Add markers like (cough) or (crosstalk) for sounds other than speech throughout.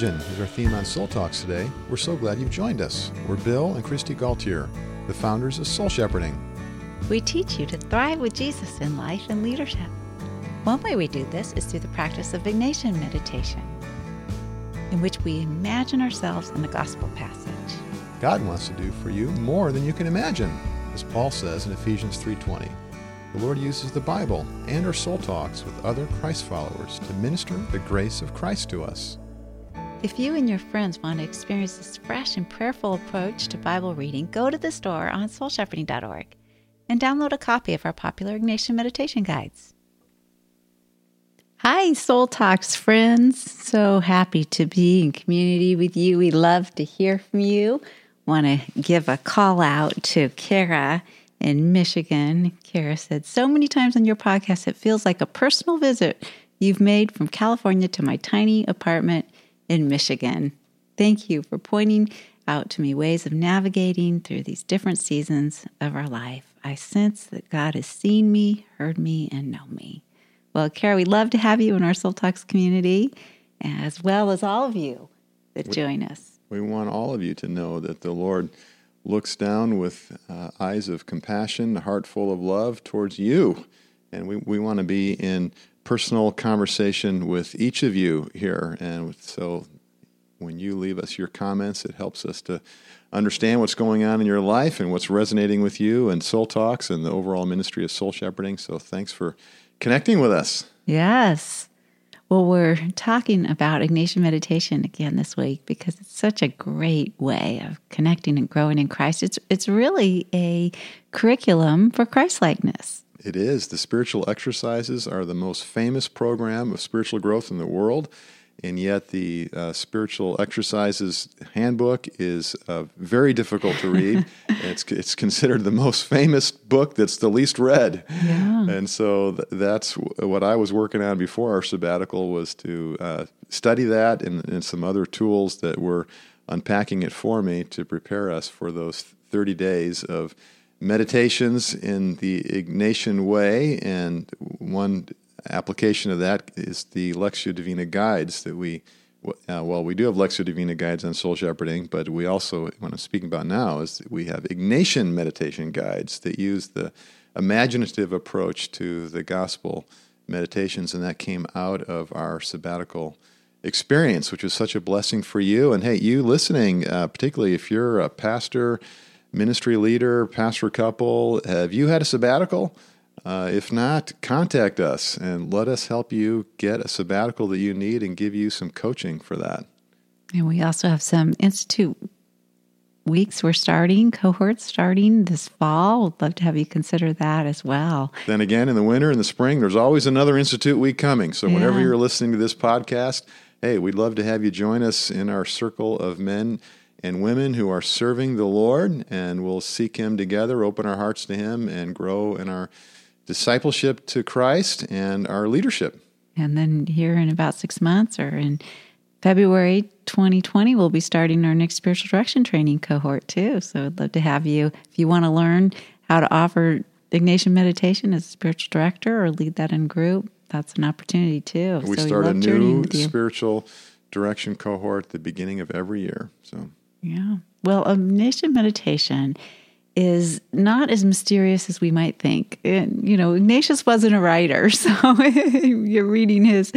Imagine is our theme on Soul Talks today. We're so glad you've joined us. We're Bill and Kristi Gaultiere, the founders of Soul Shepherding. We teach you to thrive with Jesus in life and leadership. One way we do this is through the practice of Ignatian meditation, in which we imagine ourselves in the gospel passage. God wants to do for you more than you can imagine, as Paul says in Ephesians 3:20. The Lord uses the Bible and our soul talks with other Christ followers to minister the grace of Christ to us. If you and your friends want to experience this fresh and prayerful approach to Bible reading, go to the store on soulshepherding.org and download a copy of our popular Ignatian meditation guides. Hi, Soul Talks friends. So happy to be in community with you. We love to hear from you. Want to give a call out to Kara in Michigan. Kara said, So many times on your podcast, it feels like a personal visit you've made from California to my tiny apartment in Michigan. Thank you for pointing out to me ways of navigating through these different seasons of our life. I sense that God has seen me, heard me, and know me. Well, Kara, we'd love to have you in our Soul Talks community, as well as all of you that join us. We want all of you to know that the Lord looks down with uh, eyes of compassion, a heart full of love towards you. And we, we want to be in personal conversation with each of you here. And so when you leave us your comments, it helps us to understand what's going on in your life and what's resonating with you and Soul Talks and the overall ministry of soul shepherding. So thanks for connecting with us. Yes. Well, we're talking about Ignatian meditation again this week because it's such a great way of connecting and growing in Christ. It's it's really a curriculum for Christlikeness. It is. The spiritual exercises are the most famous program of spiritual growth in the world and yet the uh, spiritual exercises handbook is uh, very difficult to read. (laughs) it's it's considered the most famous book that's the least read, yeah. and so th- that's w- what I was working on before our sabbatical was to uh, study that and, and some other tools that were unpacking it for me to prepare us for those 30 days of meditations in the Ignatian way and one application of that is the Lectio Divina guides that we, uh, well, we do have Lectio Divina guides on soul shepherding, but we also, what I'm speaking about now, is we have Ignatian meditation guides that use the imaginative approach to the gospel meditations, and that came out of our sabbatical experience, which was such a blessing for you. And hey, you listening, uh, particularly if you're a pastor, ministry leader, pastor couple, have you had a sabbatical? Uh, if not, contact us and let us help you get a sabbatical that you need and give you some coaching for that. And we also have some Institute weeks we're starting, cohorts starting this fall. We'd love to have you consider that as well. Then again, in the winter and the spring, there's always another Institute week coming. So whenever you're listening to this podcast, hey, we'd love to have you join us in our circle of men and women who are serving the Lord, and we'll seek Him together, open our hearts to Him, and grow in our discipleship to Christ and our leadership. And then here in about six months or in February 2020, we'll be starting our next spiritual direction training cohort too. So I'd love to have you if you want to learn how to offer Ignatian meditation as a spiritual director or lead that in group. That's an opportunity too. We so start a new spiritual direction cohort at the beginning of every year. So yeah, well, Ignatian meditation is not as mysterious as we might think. And, you know, Ignatius wasn't a writer, (laughs) so (laughs) you're reading his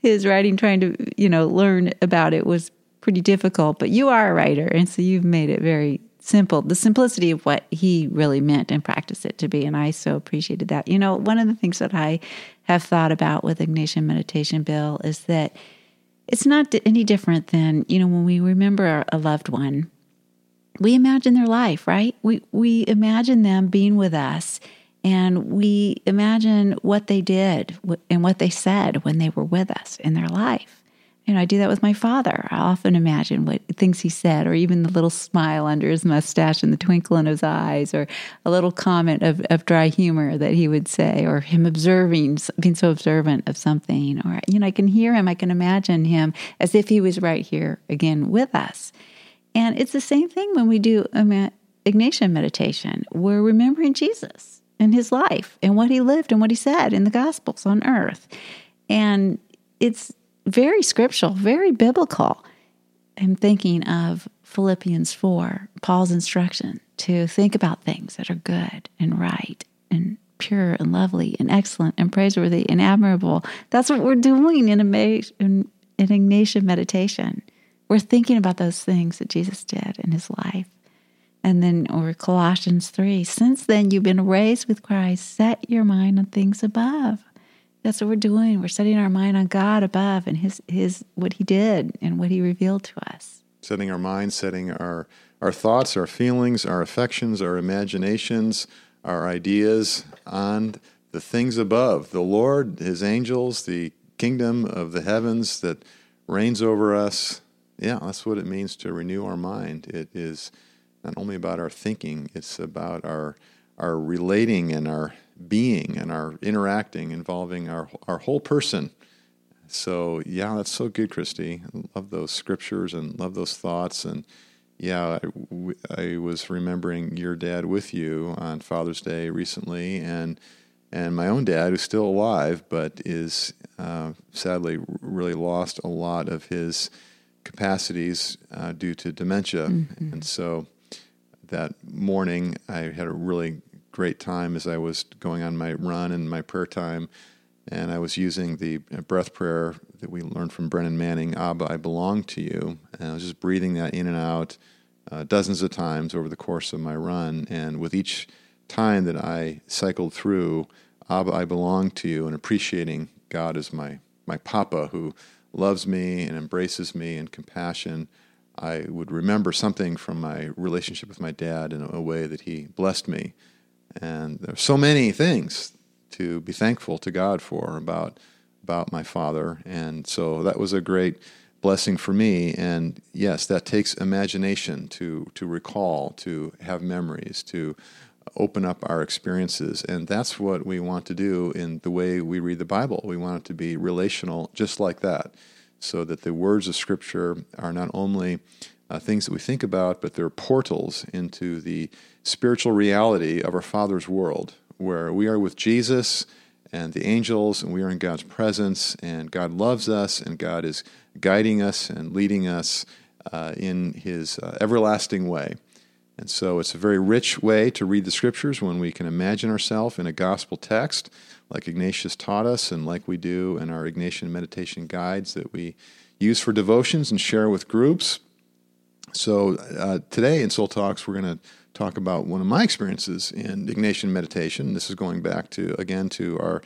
his writing, trying to you know learn about it was pretty difficult. But you are a writer, and so you've made it very simple. The simplicity of what he really meant and practiced it to be, and I so appreciated that. You know, one of the things that I have thought about with Ignatian meditation, Bill, is that it's not any different than you know when we remember a loved one we imagine their life, right? We we imagine them being with us and we imagine what they did and what they said when they were with us in their life. You know, I do that with my father. I often imagine what things he said, or even the little smile under his mustache and the twinkle in his eyes, or a little comment of, of dry humor that he would say, or him observing, being so observant of something. Or, you know, I can hear him, I can imagine him as if he was right here again with us. And it's the same thing when we do Ignatian meditation. We're remembering Jesus and his life and what he lived and what he said in the Gospels on earth. And it's very scriptural, very biblical. I'm thinking of Philippians 4, Paul's instruction to think about things that are good and right and pure and lovely and excellent and praiseworthy and admirable. That's what we're doing in, a, in, in Ignatian meditation. We're thinking about those things that Jesus did in his life. And then, or Colossians 3, since then you've been raised with Christ, set your mind on things above. That's what we're doing. We're setting our mind on God above and his, his what he did and what he revealed to us. Setting our minds, setting our, our thoughts, our feelings, our affections, our imaginations, our ideas on the things above the Lord, his angels, the kingdom of the heavens that reigns over us. Yeah, that's what it means to renew our mind. It is not only about our thinking, it's about our our relating and our being and our interacting involving our our whole person. So yeah, that's so good, Kristi. love those scriptures and love those thoughts. And yeah, I, I was remembering your dad with you on Father's Day recently, and and my own dad, who's still alive, but is uh, sadly really lost a lot of his capacities uh, due to dementia, mm-hmm. and so that morning I had a really great time as I was going on my run and my prayer time. And I was using the breath prayer that we learned from Brennan Manning, Abba, I belong to you. And I was just breathing that in and out uh, dozens of times over the course of my run. And with each time that I cycled through, Abba, I belong to you, and appreciating God as my, my papa who loves me and embraces me in compassion, I would remember something from my relationship with my dad in a way that he blessed me and there's so many things to be thankful to God for about about my father. And so that was a great blessing for me. And yes, that takes imagination to to recall, to have memories, to open up our experiences. And that's what we want to do in the way we read the Bible. We want it to be relational just like that. So that the words of Scripture are not only uh, things that we think about, but they're portals into the spiritual reality of our Father's world, where we are with Jesus and the angels, and we are in God's presence, and God loves us, and God is guiding us and leading us uh, in His uh, everlasting way. And so it's a very rich way to read the scriptures when we can imagine ourselves in a gospel text, like Ignatius taught us, and like we do in our Ignatian meditation guides that we use for devotions and share with groups. So uh, today in Soul Talks, we're going to talk about one of my experiences in Ignatian meditation. This is going back to, again, to our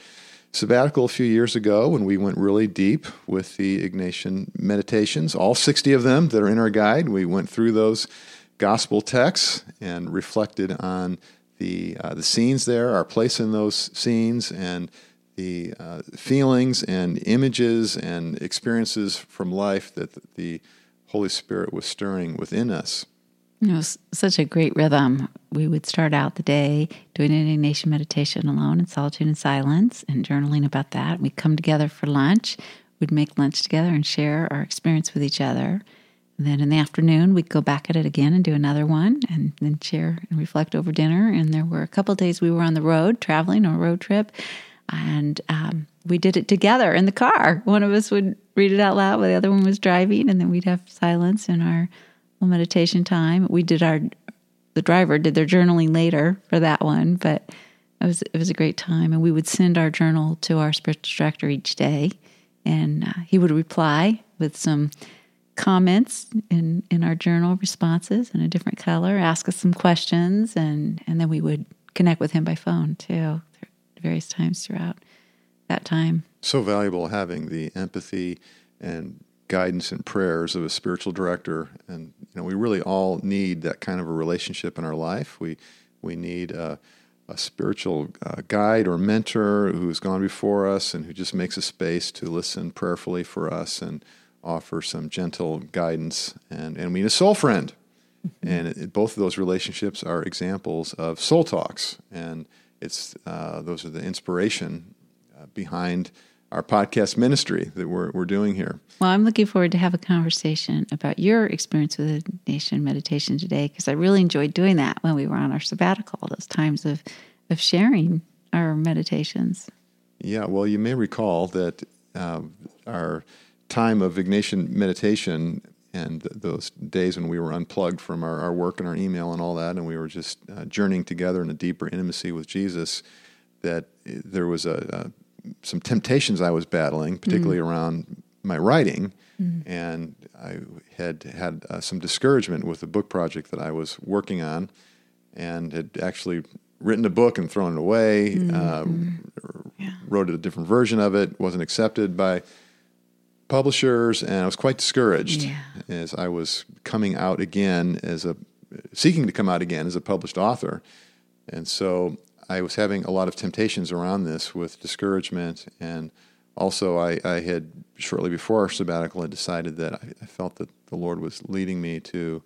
sabbatical a few years ago when we went really deep with the Ignatian meditations, all 60 of them that are in our guide. We went through those gospel texts and reflected on the, uh, the scenes there, our place in those scenes, and the uh, feelings and images and experiences from life that the Holy Spirit was stirring within us. It was such a great rhythm. We would start out the day doing an Ignatian meditation alone in solitude and silence and journaling about that. We'd come together for lunch. We'd make lunch together and share our experience with each other. And then in the afternoon, we'd go back at it again and do another one and then share and reflect over dinner. And there were a couple days we were on the road traveling on a road trip. And um, we did it together in the car. One of us would read it out loud while the other one was driving, and then we'd have silence in our meditation time. We did our the driver did their journaling later for that one, but it was it was a great time. And we would send our journal to our spiritual director each day, and uh, he would reply with some comments in in our journal responses in a different color, ask us some questions, and and then we would connect with him by phone too, various times throughout that time. So valuable having the empathy and guidance and prayers of a spiritual director, and you know we really all need that kind of a relationship in our life. We we need a, a spiritual uh, guide or mentor who's gone before us and who just makes a space to listen prayerfully for us and offer some gentle guidance. And and we need a soul friend, mm-hmm. and it, it, both of those relationships are examples of soul talks, and it's uh, those are the inspiration uh, behind our podcast ministry that we're, we're doing here. Well, I'm looking forward to have a conversation about your experience with Ignatian meditation today because I really enjoyed doing that when we were on our sabbatical, those times of, of sharing our meditations. Yeah, well, you may recall that uh, our time of Ignatian meditation and those days when we were unplugged from our, our, work and our email and all that, and we were just uh, journeying together in a deeper intimacy with Jesus, that there was a, a some temptations I was battling, particularly mm-hmm. around my writing, mm-hmm. and I had had uh, some discouragement with the book project that I was working on, and had actually written a book and thrown it away. Mm-hmm. Uh, yeah. Wrote a different version of it, wasn't accepted by publishers, and I was quite discouraged yeah. as I was coming out again as a seeking to come out again as a published author, and so I was having a lot of temptations around this with discouragement and also I, I had shortly before our sabbatical had decided that I, I felt that the Lord was leading me to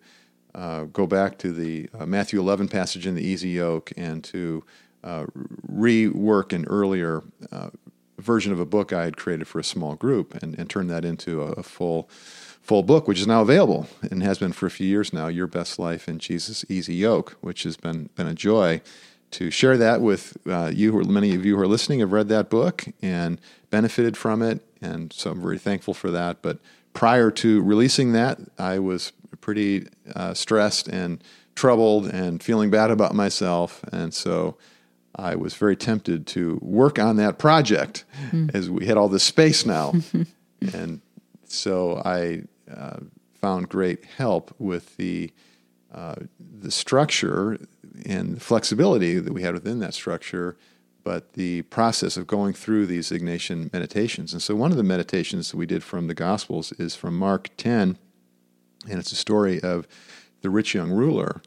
uh, go back to the uh, Matthew 11 passage in the easy yoke and to uh, rework an earlier uh, version of a book I had created for a small group and, and turn that into a, a, full full book, which is now available and has been for a few years now. Your Best Life in Jesus' Easy Yoke, which has been been a joy to share that with uh, you. Who are, many of you who are listening have read that book and benefited from it, and so I'm very thankful for that. But prior to releasing that, I was pretty uh, stressed and troubled and feeling bad about myself, and so I was very tempted to work on that project mm. as we had all this space now. (laughs) and so I uh, found great help with the uh, the structure and flexibility that we had within that structure, but the process of going through these Ignatian meditations. And so one of the meditations that we did from the Gospels is from Mark 10, and it's a story of the rich young ruler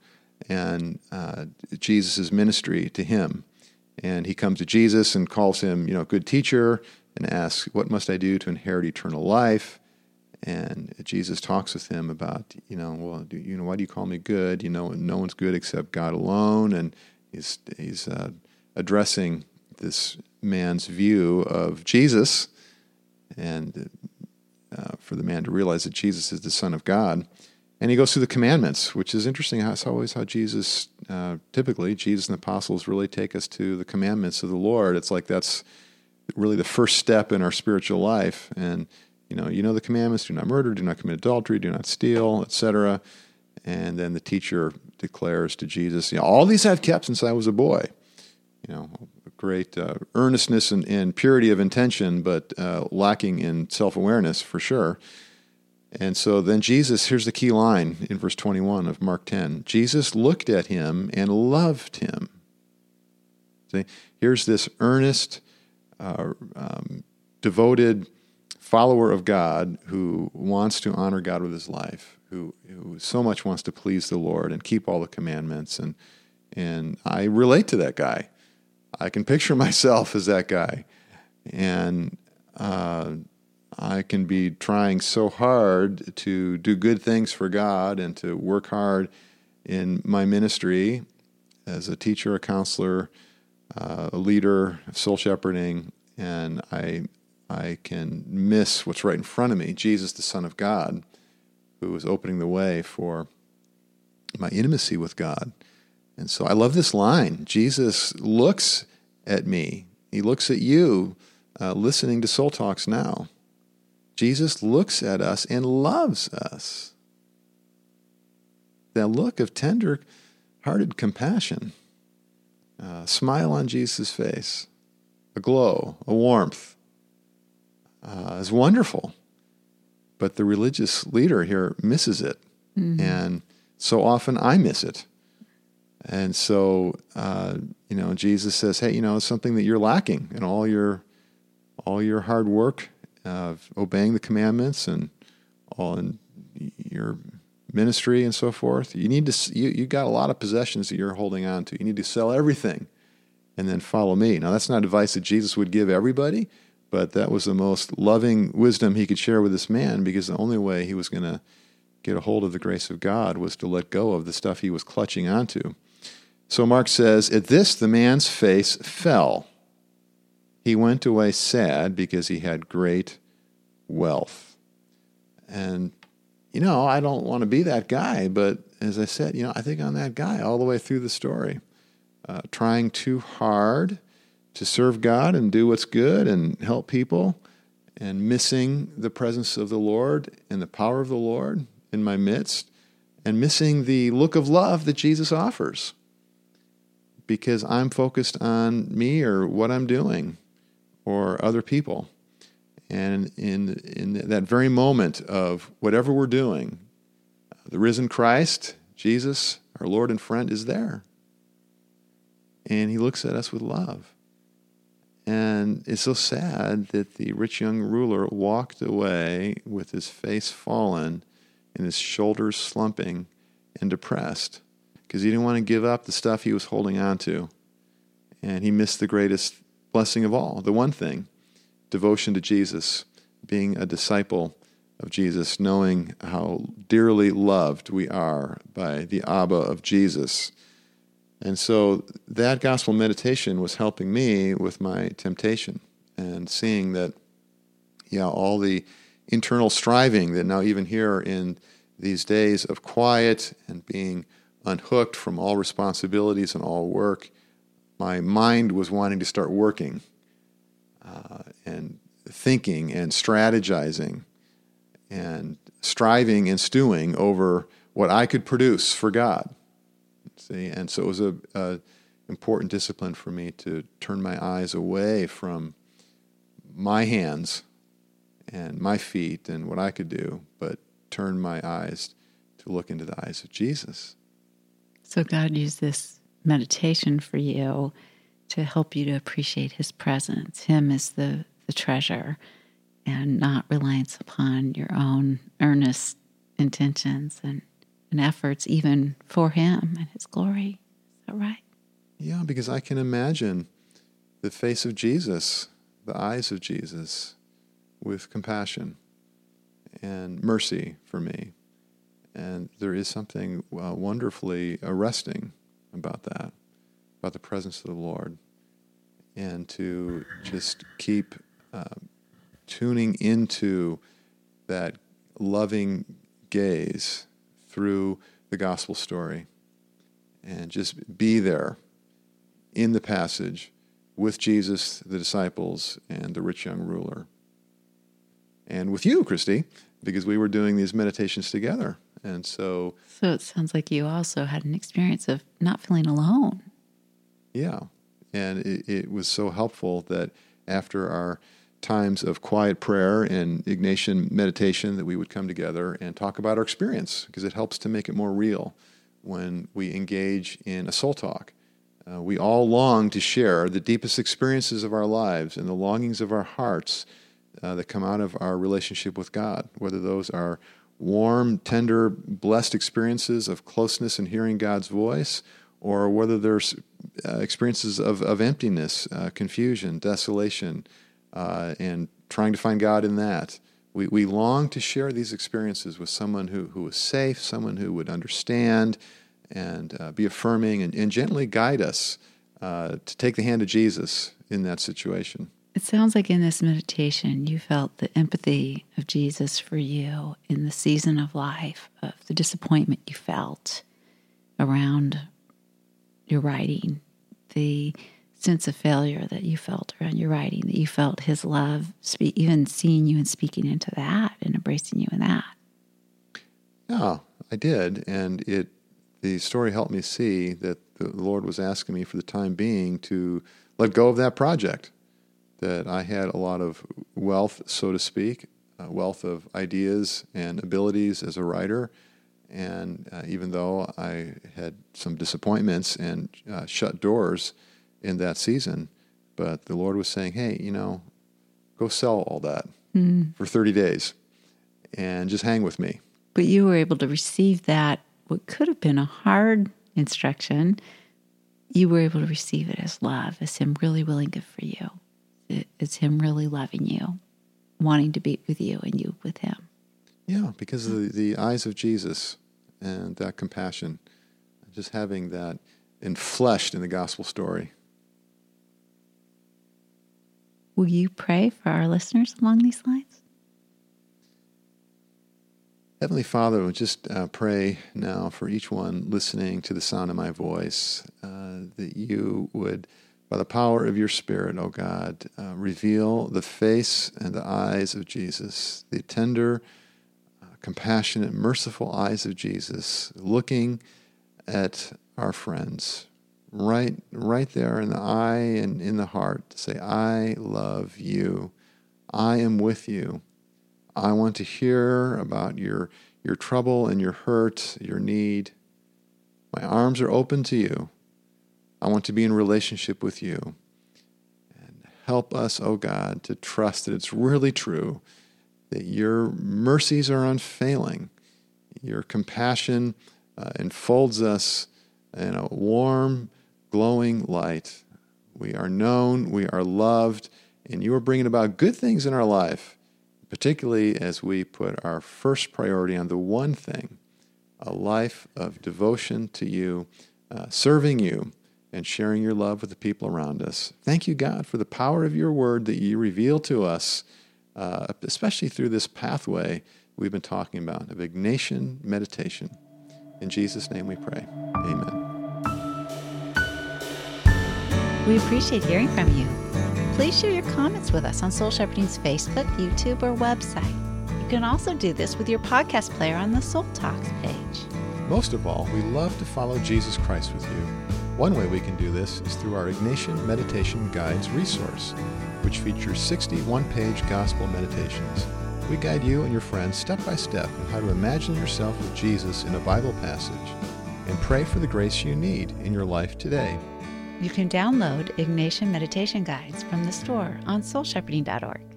and uh, Jesus' ministry to him. And he comes to Jesus and calls him, you know, good teacher, and asks, "What must I do to inherit eternal life?" And Jesus talks with him about, you know, well, do, you know, why do you call me good? You know, no one's good except God alone. And he's he's uh, addressing this man's view of Jesus, and uh, for the man to realize that Jesus is the Son of God. And he goes through the commandments, which is interesting. How it's always how Jesus, uh, typically, Jesus and the apostles really take us to the commandments of the Lord. It's like that's really the first step in our spiritual life. And you know, you know the commandments: do not murder, do not commit adultery, do not steal, etc. And then the teacher declares to Jesus, you know, all these I've kept since I was a boy. You know, great uh, earnestness and, and, purity of intention, but uh, lacking in self awareness for sure. And so then Jesus, here's the key line in verse 21 of Mark 10 Jesus looked at him and loved him. See, here's this earnest, uh, um, devoted follower of God who wants to honor God with his life, who, who so much wants to please the Lord and keep all the commandments. And, and I relate to that guy. I can picture (laughs) myself as that guy. And uh, I can be trying so hard to do good things for God and to work hard in my ministry as a teacher, a counselor, uh, a leader, of soul shepherding, and I I can miss what's right in front of me Jesus, the Son of God, who is opening the way for my intimacy with God. And so I love this line Jesus looks at me, He looks at you uh, listening to Soul Talks now. Jesus looks at us and loves us. That look of tender hearted compassion, a smile on Jesus' face, a glow, a warmth uh, is wonderful. But the religious leader here misses it. Mm-hmm. And so often I miss it. And so, uh, you know, Jesus says, "Hey, you know, it's something that you're lacking in all your all your hard work of obeying the commandments and all in your ministry and so forth. You need to you you got a lot of possessions that you're holding on to. You need to sell everything and then follow me." Now, that's not advice that Jesus would give everybody, but that was the most loving wisdom he could share with this man because the only way he was going to get a hold of the grace of God was to let go of the stuff he was clutching onto. So Mark says, At this the man's face fell. He went away sad because he had great wealth. And, you know, I don't want to be that guy, but as I said, you know, I think I'm that guy all the way through the story. Uh, trying too hard to serve God and do what's good and help people and missing the presence of the Lord and the power of the Lord in my midst and missing the look of love that Jesus offers because I'm focused on me or what I'm doing or other people. And in, in that very moment of whatever we're doing, the risen Christ, Jesus, our Lord and friend, is there. And he looks at us with love. And it's so sad that the rich young ruler walked away with his face fallen and his shoulders slumping and depressed because he didn't want to give up the stuff he was holding on to. And he missed the greatest blessing of all the one thing devotion to Jesus, being a disciple of Jesus, knowing how dearly loved we are by the Abba of Jesus. And so that gospel meditation was helping me with my temptation and seeing that, yeah, all the internal striving that now, even here in these days of quiet and being unhooked from all responsibilities and all work, my mind was wanting to start working uh, and thinking and strategizing and striving and stewing over what I could produce for God. See, and so it was a, a important discipline for me to turn my eyes away from my hands and my feet and what I could do, but turn my eyes to look into the eyes of Jesus. So God used this meditation for you to help you to appreciate his presence, him as the, the treasure, and not reliance upon your own earnest intentions and, and efforts, even for him and his glory. Is that right? Yeah, because I can imagine the face of Jesus, the eyes of Jesus, with compassion and mercy for me. And there is something uh, wonderfully arresting about that, about the presence of the Lord. And to just keep uh, tuning into that loving gaze through the gospel story and just be there in the passage with Jesus, the disciples, and the rich young ruler. And with you, Kristi, because we were doing these meditations together. And so. So it sounds like you also had an experience of not feeling alone. Yeah. And it, it was so helpful that after our times of quiet prayer and Ignatian meditation that we would come together and talk about our experience because it helps to make it more real when we engage in a soul talk. Uh, we all long to share the deepest experiences of our lives and the longings of our hearts uh, that come out of our relationship with God, whether those are warm, tender, blessed experiences of closeness and hearing God's voice, or whether there's uh, experiences of, of emptiness, uh, confusion, desolation, uh, and trying to find God in that. We, we long to share these experiences with someone who, who is safe, someone who would understand and uh, be affirming and, and gently guide us uh, to take the hand of Jesus in that situation. It sounds like in this meditation, you felt the empathy of Jesus for you in the season of life, of the disappointment you felt around your writing, the sense of failure that you felt around your writing, that you felt his love, even seeing you and speaking into that and embracing you in that. Yeah, I did. And it the story helped me see that the Lord was asking me for the time being to let go of that project that I had a lot of wealth, so to speak, a wealth of ideas and abilities as a writer. And uh, even though I had some disappointments and uh, shut doors in that season, but the Lord was saying, hey, you know, go sell all that mm. for 30 days and just hang with me. But you were able to receive that, what could have been a hard instruction, you were able to receive it as love, as Him really willing to for you it's him really loving you, wanting to be with you and you with him. Yeah, because of the, the eyes of Jesus and that compassion, just having that enfleshed in the gospel story. Will you pray for our listeners along these lines? Heavenly Father, we just uh, pray now for each one listening to the sound of my voice uh, that you would by the power of your Spirit, O God, uh, reveal the face and the eyes of Jesus, the tender, uh, compassionate, merciful eyes of Jesus looking at our friends right right there in the eye and in the heart to say I love you. I am with you. I want to hear about your your trouble and your hurt, your need. My arms are open to you. I want to be in relationship with you. And help us, oh God, to trust that it's really true that your mercies are unfailing. Your compassion uh, enfolds us in a warm, glowing light. We are known, we are loved, and you are bringing about good things in our life, particularly as we put our first priority on the one thing a life of devotion to you, uh, serving you, and sharing your love with the people around us. Thank you, God, for the power of your word that you reveal to us uh, especially through this pathway we've been talking about of Ignatian meditation. In Jesus' name we pray. Amen. We appreciate hearing from you. Please share your comments with us on Soul Shepherding's Facebook, YouTube, or website. You can also do this with your podcast player on the Soul Talks page. Most of all, we love to follow Jesus Christ with you. One way we can do this is through our Ignatian Meditation Guides resource which features 61 page gospel meditations. We guide you and your friends step by step in how to imagine yourself with Jesus in a Bible passage and pray for the grace you need in your life today. You can download Ignatian Meditation Guides from the store on soulshepherding.org.